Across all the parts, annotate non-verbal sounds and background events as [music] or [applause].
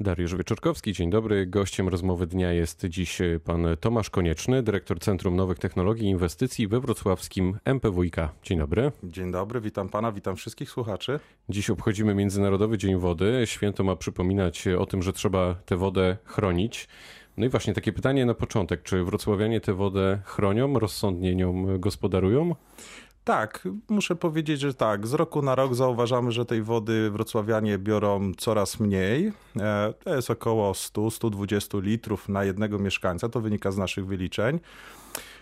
Dariusz Wieczorkowski, dzień dobry. Gościem rozmowy dnia jest dziś pan Tomasz Konieczny, dyrektor Centrum Nowych Technologii i Inwestycji we wrocławskim MPWiK. Dzień dobry. Dzień dobry, witam pana, witam wszystkich słuchaczy. Dziś obchodzimy Międzynarodowy Dzień Wody. Święto ma przypominać o tym, że trzeba tę wodę chronić. No i właśnie takie pytanie na początek. Czy wrocławianie tę wodę chronią, rozsądnie nią gospodarują? Tak, muszę powiedzieć, że tak. Z roku na rok zauważamy, że tej wody wrocławianie biorą coraz mniej. E, to jest około 100-120 litrów na jednego mieszkańca. To wynika z naszych wyliczeń.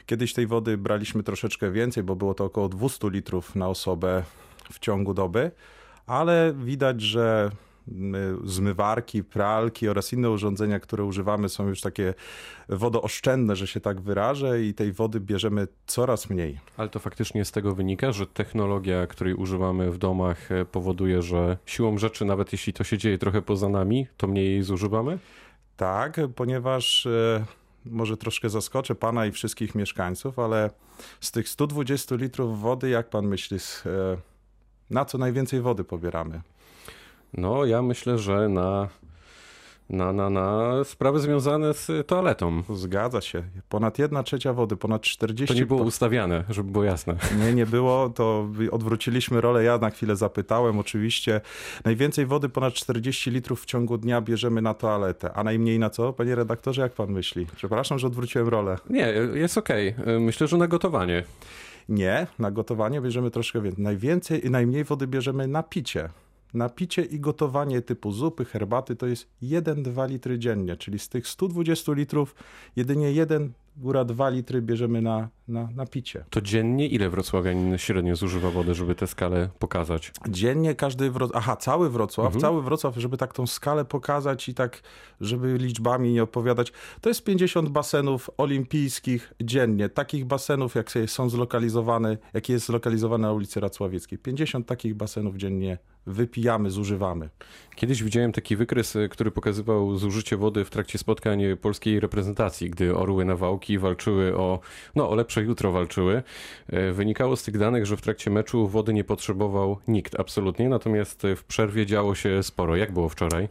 Kiedyś tej wody braliśmy troszeczkę więcej, bo było to około 200 litrów na osobę w ciągu doby, ale widać, że zmywarki, pralki oraz inne urządzenia, które używamy, są już takie wodooszczędne, że się tak wyrażę, i tej wody bierzemy coraz mniej. Ale to faktycznie z tego wynika, że technologia, której używamy w domach, e, powoduje, że siłą rzeczy, nawet jeśli to się dzieje trochę poza nami, to mniej jej zużywamy? Tak, ponieważ e, może troszkę zaskoczę pana i wszystkich mieszkańców, ale z tych 120 litrów wody, jak pan myśli, e, na co najwięcej wody pobieramy? No, ja myślę, że na, na, na, na sprawy związane z toaletą. Zgadza się. Ponad jedna trzecia wody, ponad 40... To nie było ustawiane, żeby było jasne. Nie, nie było. To odwróciliśmy rolę. Ja na chwilę zapytałem. Oczywiście najwięcej wody, ponad 40 litrów w ciągu dnia bierzemy na toaletę. A najmniej na co? Panie redaktorze, jak pan myśli? Przepraszam, że odwróciłem rolę. Nie, jest okej. Okay. Myślę, że na gotowanie. Nie, na gotowanie bierzemy troszkę więcej. Najwięcej i najmniej wody bierzemy na picie. Napicie i gotowanie typu zupy, herbaty to jest 1-2 litry dziennie, czyli z tych 120 litrów jedynie 1 góra 2 litry bierzemy na, na, na picie. To dziennie ile wrocławianin średnio zużywa wody, żeby tę skalę pokazać? Dziennie każdy Wrocław, aha, cały Wrocław, mhm. cały Wrocław, żeby tak tą skalę pokazać i tak, żeby liczbami nie opowiadać, to jest 50 basenów olimpijskich dziennie. Takich basenów, jak są zlokalizowane, jakie jest zlokalizowane na ulicy Racławieckiej. 50 takich basenów dziennie wypijamy, zużywamy. Kiedyś widziałem taki wykres, który pokazywał zużycie wody w trakcie spotkań polskiej reprezentacji, gdy orły na wałki walczyły o, no, o lepsze jutro walczyły. E, wynikało z tych danych, że w trakcie meczu wody nie potrzebował nikt absolutnie, natomiast w przerwie działo się sporo. Jak było wczoraj?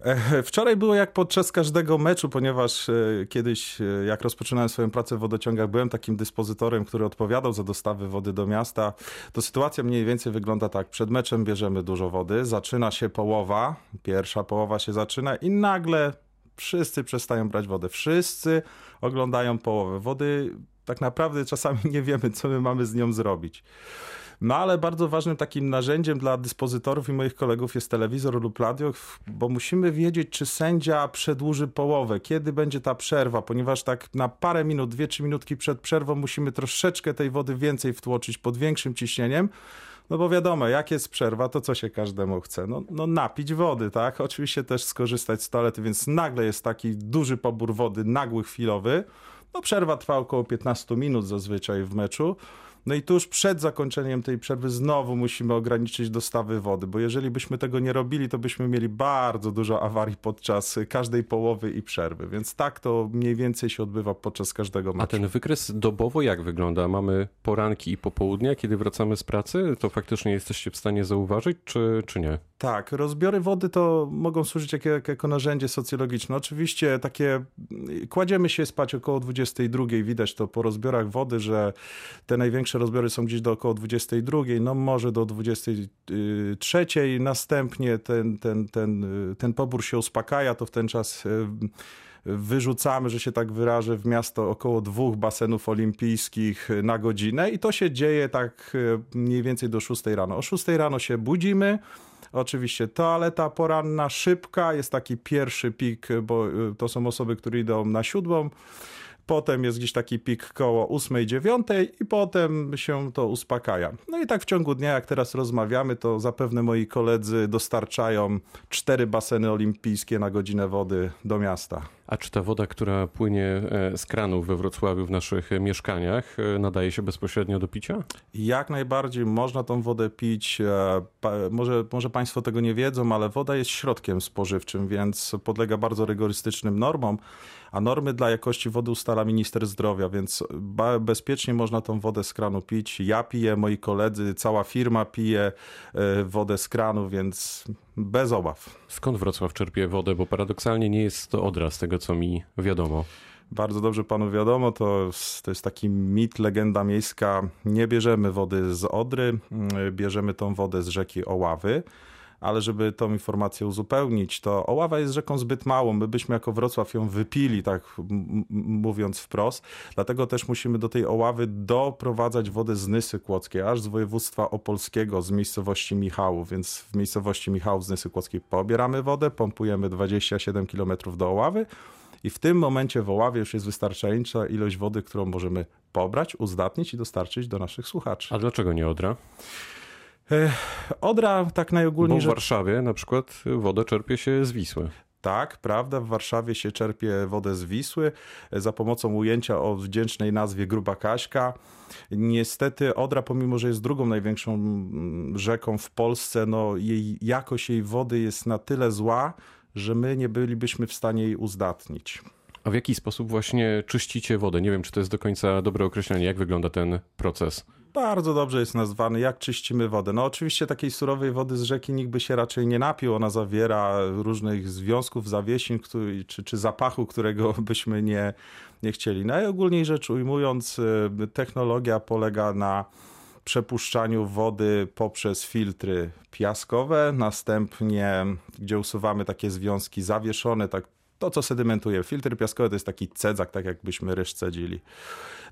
E, wczoraj było jak podczas każdego meczu, ponieważ e, kiedyś, jak rozpoczynałem swoją pracę w wodociągach, byłem takim dyspozytorem, który odpowiadał za dostawy wody do miasta. To sytuacja mniej więcej wygląda tak. Przed meczem bierzemy dużo wody, zaczyna się połowa, pierwsza połowa się zaczyna i nagle wszyscy przestają brać wodę. Wszyscy oglądają połowę wody. Tak naprawdę czasami [laughs] nie wiemy, co my mamy z nią zrobić. No ale bardzo ważnym takim narzędziem dla dyspozytorów i moich kolegów jest telewizor lub radio, bo musimy wiedzieć, czy sędzia przedłuży połowę, kiedy będzie ta przerwa, ponieważ tak na parę minut, dwie, trzy minutki przed przerwą musimy troszeczkę tej wody więcej wtłoczyć pod większym ciśnieniem, no bo wiadomo, jak jest przerwa, to co się każdemu chce? No, no napić wody, tak? [laughs] Oczywiście też skorzystać z toalety, więc nagle jest taki duży pobór wody, nagły, chwilowy. No przerwa trwa około 15 minut zazwyczaj w meczu. No i tuż przed zakończeniem tej przerwy znowu musimy ograniczyć dostawy wody, bo jeżeli byśmy tego nie robili, to byśmy mieli bardzo dużo awarii podczas każdej połowy i przerwy. Więc tak to mniej więcej się odbywa podczas każdego meczu. A ten wykres dobowo jak wygląda? Mamy poranki i popołudnia, kiedy wracamy z pracy? To faktycznie jesteście w stanie zauważyć, czy, czy nie? Tak, rozbiory wody to mogą służyć jak, jak, jako narzędzie socjologiczne. Oczywiście takie, kładziemy się spać około 22, widać to po rozbiorach wody, że te największe rozbiory są gdzieś do około 22, no może do 23, następnie ten, ten, ten, ten pobór się uspokaja, to w ten czas e, wyrzucamy, że się tak wyrażę, w miasto około dwóch basenów olimpijskich na godzinę i to się dzieje tak e, mniej więcej do 6 rano. O 6 rano się budzimy, Oczywiście toaleta poranna, szybka, jest taki pierwszy pik, bo y, to są osoby, które idą na siódmą. Potem jest gdzieś taki pik koło 8-9 i potem się to uspokaja. No i tak w ciągu dnia, jak teraz rozmawiamy, to zapewne moi koledzy dostarczają cztery baseny olimpijskie na godzinę wody do miasta. A czy ta woda, która płynie e, z kranów we Wrocławiu w naszych mieszkaniach, e, nadaje się bezpośrednio do picia? Jak najbardziej można tą wodę pić. E, może, może Państwo tego nie wiedzą, ale woda jest środkiem spożywczym, więc podlega bardzo rygorystycznym normom a normy dla jakości wody ustala minister zdrowia, więc bezpiecznie można tą wodę z kranu pić. Ja piję, moi koledzy, cała firma pije wodę z kranu, więc bez obaw. Skąd Wrocław czerpie wodę? Bo paradoksalnie nie jest to Odra, z co mi wiadomo. Bardzo dobrze panu wiadomo, to, to jest taki mit, legenda miejska. Nie bierzemy wody z Odry, mm, bierzemy tą wodę z rzeki Oławy ale żeby tą informację uzupełnić, to Oława jest rzeką zbyt małą. My byśmy jako Wrocław ją wypili, tak mówiąc wprost. Dlatego też musimy do tej Oławy doprowadzać wodę z Nysy Kłodzkiej, aż z województwa opolskiego, z miejscowości Michałów. Więc w miejscowości Michałów z Nysy Kłodzkiej pobieramy wodę, pompujemy 27 km do Oławy. I w tym momencie w Oławie już jest wystarczająca ilość wody, którą możemy pobrać, uzdatnić i dostarczyć do naszych słuchaczy. A dlaczego nie Odra? Odra tak najogólniej... Bo w Warszawie na przykład wodę czerpie się z Wisły. Tak, prawda. W Warszawie się czerpie wodę z Wisły za pomocą ujęcia o wdzięcznej nazwie Gruba Kaśka. Niestety Odra, pomimo że jest drugą największą mm, rzeką w Polsce, no jej jakość jej wody jest na tyle zła, że my nie bylibyśmy w stanie jej uzdatnić. A w jaki sposób właśnie czyścicie wodę? Nie wiem, czy to jest do końca dobre określenie. Jak wygląda ten proces? Bardzo dobrze jest nazwany, jak czyścimy wodę. No oczywiście takiej surowej wody z rzeki nikt by się raczej nie napił. Ona zawiera różnych związków, zawiesin który, czy, czy zapachu, którego [laughs] byśmy nie, nie chcieli. Najogólniej rzecz ujmując, y, technologia polega na przepuszczaniu wody poprzez filtry piaskowe, następnie gdzie usuwamy takie związki zawieszone, tak to, co sedymentuje. Filtr piaskowy to jest taki cedzak, tak jakbyśmy ryż cedzili.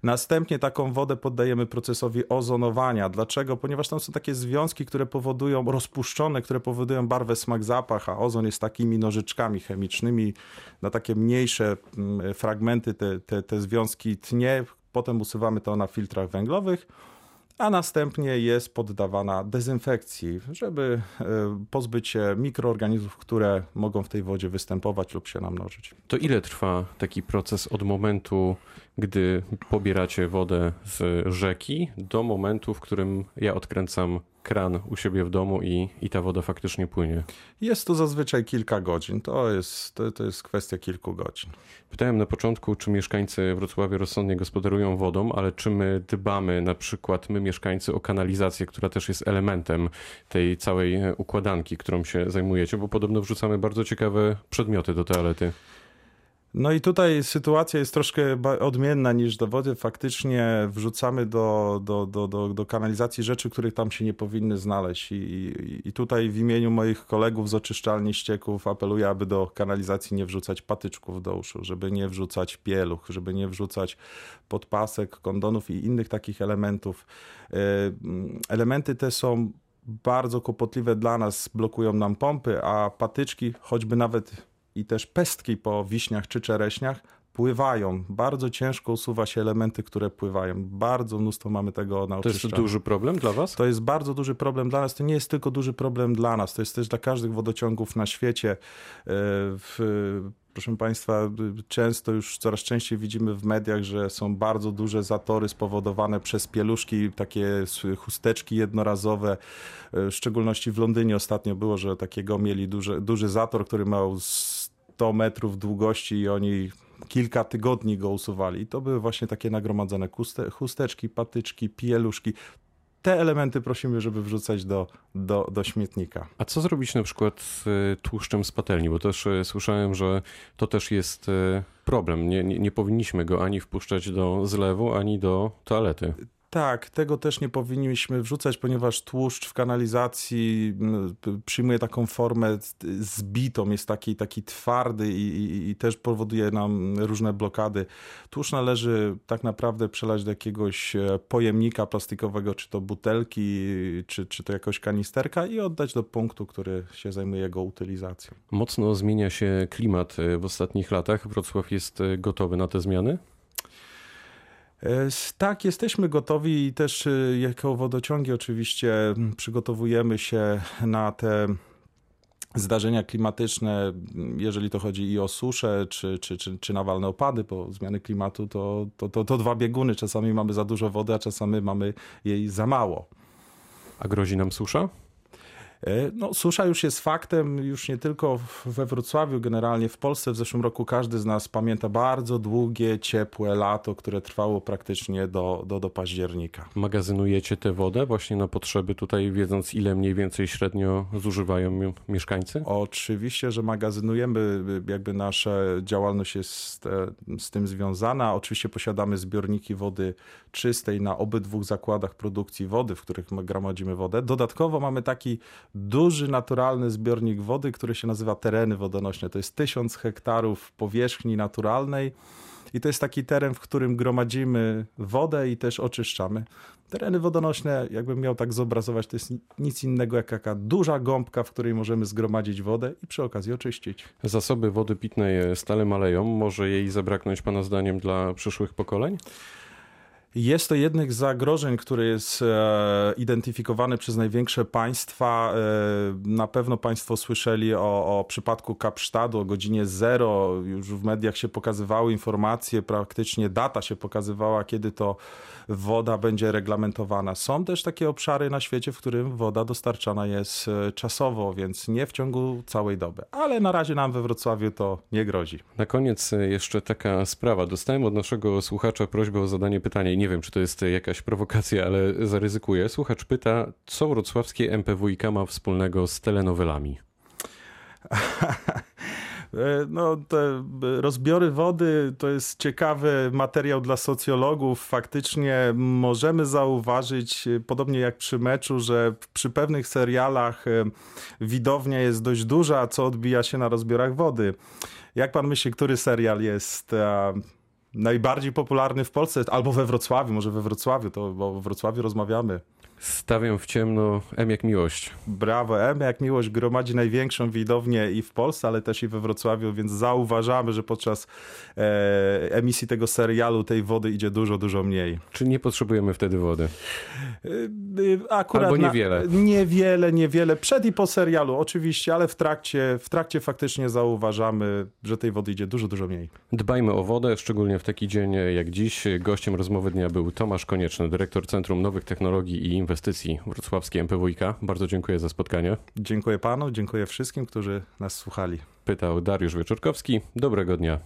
Następnie taką wodę poddajemy procesowi ozonowania. Dlaczego? Ponieważ tam są takie związki, które powodują, rozpuszczone, które powodują barwę, smak, zapach, a ozon jest takimi nożyczkami chemicznymi. Na takie mniejsze mm, fragmenty te, te, te związki tnie, potem usuwamy to na filtrach węglowych a następnie jest poddawana dezynfekcji, żeby e, pozbyć się mikroorganizmów, które mogą w tej wodzie występować lub się namnożyć. To ile trwa taki proces od momentu, gdy pobieracie wodę z rzeki, do momentu, w którym ja odkręcam kran u siebie w domu i, i ta woda faktycznie płynie? Jest to zazwyczaj kilka godzin. To jest, to, to jest kwestia kilku godzin. Pytałem na początku, czy mieszkańcy Wrocławia rozsądnie gospodarują wodą, ale czy my dbamy, na przykład my mieszkańcy, o kanalizację, która też jest elementem tej całej układanki, którą się zajmujecie, bo podobno wrzucamy bardzo ciekawe przedmioty do toalety. No i tutaj sytuacja jest troszkę odmienna niż do wody. Faktycznie wrzucamy do, do, do, do, do kanalizacji rzeczy, których tam się nie powinny znaleźć. I, i, I tutaj w imieniu moich kolegów z oczyszczalni ścieków apeluję, aby do kanalizacji nie wrzucać patyczków do uszu, żeby nie wrzucać pieluch, żeby nie wrzucać podpasek, kondonów i innych takich elementów. E, elementy te są bardzo kłopotliwe dla nas, blokują nam pompy, a patyczki, choćby nawet i też pestki po wiśniach czy czereśniach pływają. Bardzo ciężko usuwa się elementy, które pływają. Bardzo mnóstwo mamy tego na To jest duży problem dla Was? To jest bardzo duży problem dla nas. To nie jest tylko duży problem dla nas, to jest też dla każdych wodociągów na świecie. E, w, proszę Państwa, często już coraz częściej widzimy w mediach, że są bardzo duże zatory spowodowane przez pieluszki, takie chusteczki jednorazowe. E, w szczególności w Londynie ostatnio było, że takiego mieli duży, duży zator, który miał 100 metrów długości i oni kilka tygodni go usuwali. To były właśnie takie nagromadzone chusteczki, patyczki, pieluszki. Te elementy prosimy, żeby wrzucać do, do, do śmietnika. A co zrobić na przykład z e, tłuszczem z patelni? Bo też e, słyszałem, że to też jest e, problem. Nie, nie, nie powinniśmy go ani wpuszczać do zlewu, ani do toalety. Tak, tego też nie powinniśmy wrzucać, ponieważ tłuszcz w kanalizacji przyjmuje taką formę zbitą, jest taki, taki twardy i, i, i, też powoduje nam różne blokady. Tłuszcz należy tak naprawdę przelać do jakiegoś e, pojemnika plastikowego, czy to butelki, czy, czy to jakoś kanisterka i oddać do punktu, który się zajmuje jego utylizacją. Mocno zmienia się klimat e, w ostatnich latach. Wrocław jest e, gotowy na te zmiany? E, tak, jesteśmy gotowi i też e, jako wodociągi oczywiście przygotowujemy się na te zdarzenia klimatyczne, jeżeli to chodzi i o suszę, czy, czy, czy, czy nawalne opady, bo zmiany klimatu to, to, to, to dwa bieguny. Czasami mamy za dużo wody, a czasami mamy jej za mało. A grozi nam susza? E, no, susza już jest faktem, już nie tylko we Wrocławiu, generalnie w Polsce w zeszłym roku każdy z nas pamięta bardzo długie, ciepłe lato, które trwało praktycznie do, do, do października. Magazynujecie tę wodę właśnie na potrzeby tutaj, wiedząc ile mniej więcej średnio zużywają mieszkańcy? Oczywiście, że magazynujemy, jakby nasza działalność jest e, z tym związana. Oczywiście posiadamy zbiorniki wody czystej na obydwu zakładach produkcji wody, w których gromadzimy wodę. Dodatkowo mamy taki duży naturalny zbiornik wody, który się nazywa tereny wodonośne. To jest tysiąc hektarów powierzchni naturalnej i to jest taki teren, w którym gromadzimy wodę i też oczyszczamy. Tereny wodonośne, jakbym miał tak zobrazować, to jest nic innego jak taka duża gąbka, w której możemy zgromadzić wodę i przy okazji oczyścić. Zasoby wody pitnej stale maleją. Może jej zabraknąć Pana zdaniem dla przyszłych pokoleń? Jest to jednych z zagrożeń, które jest e, identyfikowane przez największe państwa. E, na pewno Państwo słyszeli o, o przypadku Kapsztadu o godzinie zero. Już w mediach się pokazywały informacje, praktycznie data się pokazywała, kiedy to woda będzie reglamentowana. Są też takie obszary na świecie, w którym woda dostarczana jest e, czasowo, więc nie w ciągu całej doby. Ale na razie nam we Wrocławiu to nie grozi. Na koniec jeszcze taka sprawa. Dostałem od naszego słuchacza prośbę o zadanie pytania. Nie wiem, czy to jest jakaś prowokacja, ale zaryzykuję. Słuchacz pyta, co wrocławskie MPWiK ma wspólnego z telenowelami? [laughs] E, no, te rozbiory wody to jest ciekawy materiał dla socjologów. Faktycznie możemy zauważyć, e, podobnie jak przy meczu, że przy pewnych serialach e, widownia jest dość duża, co odbija się na rozbiorach wody. Jak pan myśli, który serial jest najbardziej popularny w Polsce, albo we Wrocławiu, może we Wrocławiu, to bo w Wrocławiu rozmawiamy. Stawiam w ciemno M jak miłość. Brawo, M jak miłość gromadzi największą widownię i w Polsce, ale też i we Wrocławiu, więc zauważamy, że podczas e, emisji tego serialu tej wody idzie dużo, dużo mniej. Czy nie potrzebujemy wtedy wody? E, akurat Albo niewiele. Na, niewiele, niewiele. Przed i po serialu oczywiście, ale w trakcie, w trakcie faktycznie zauważamy, że tej wody idzie dużo, dużo mniej. Dbajmy o wodę, szczególnie w taki dzień jak dziś. Gościem rozmowy dnia był Tomasz Konieczny, dyrektor Centrum Nowych Technologii i Inwestycji Wrocławskiej MPWiK. Bardzo dziękuję za spotkanie. Dziękuję panu, dziękuję wszystkim, którzy nas słuchali. Pytał Dariusz Wieczorkowski. Dobrego dnia.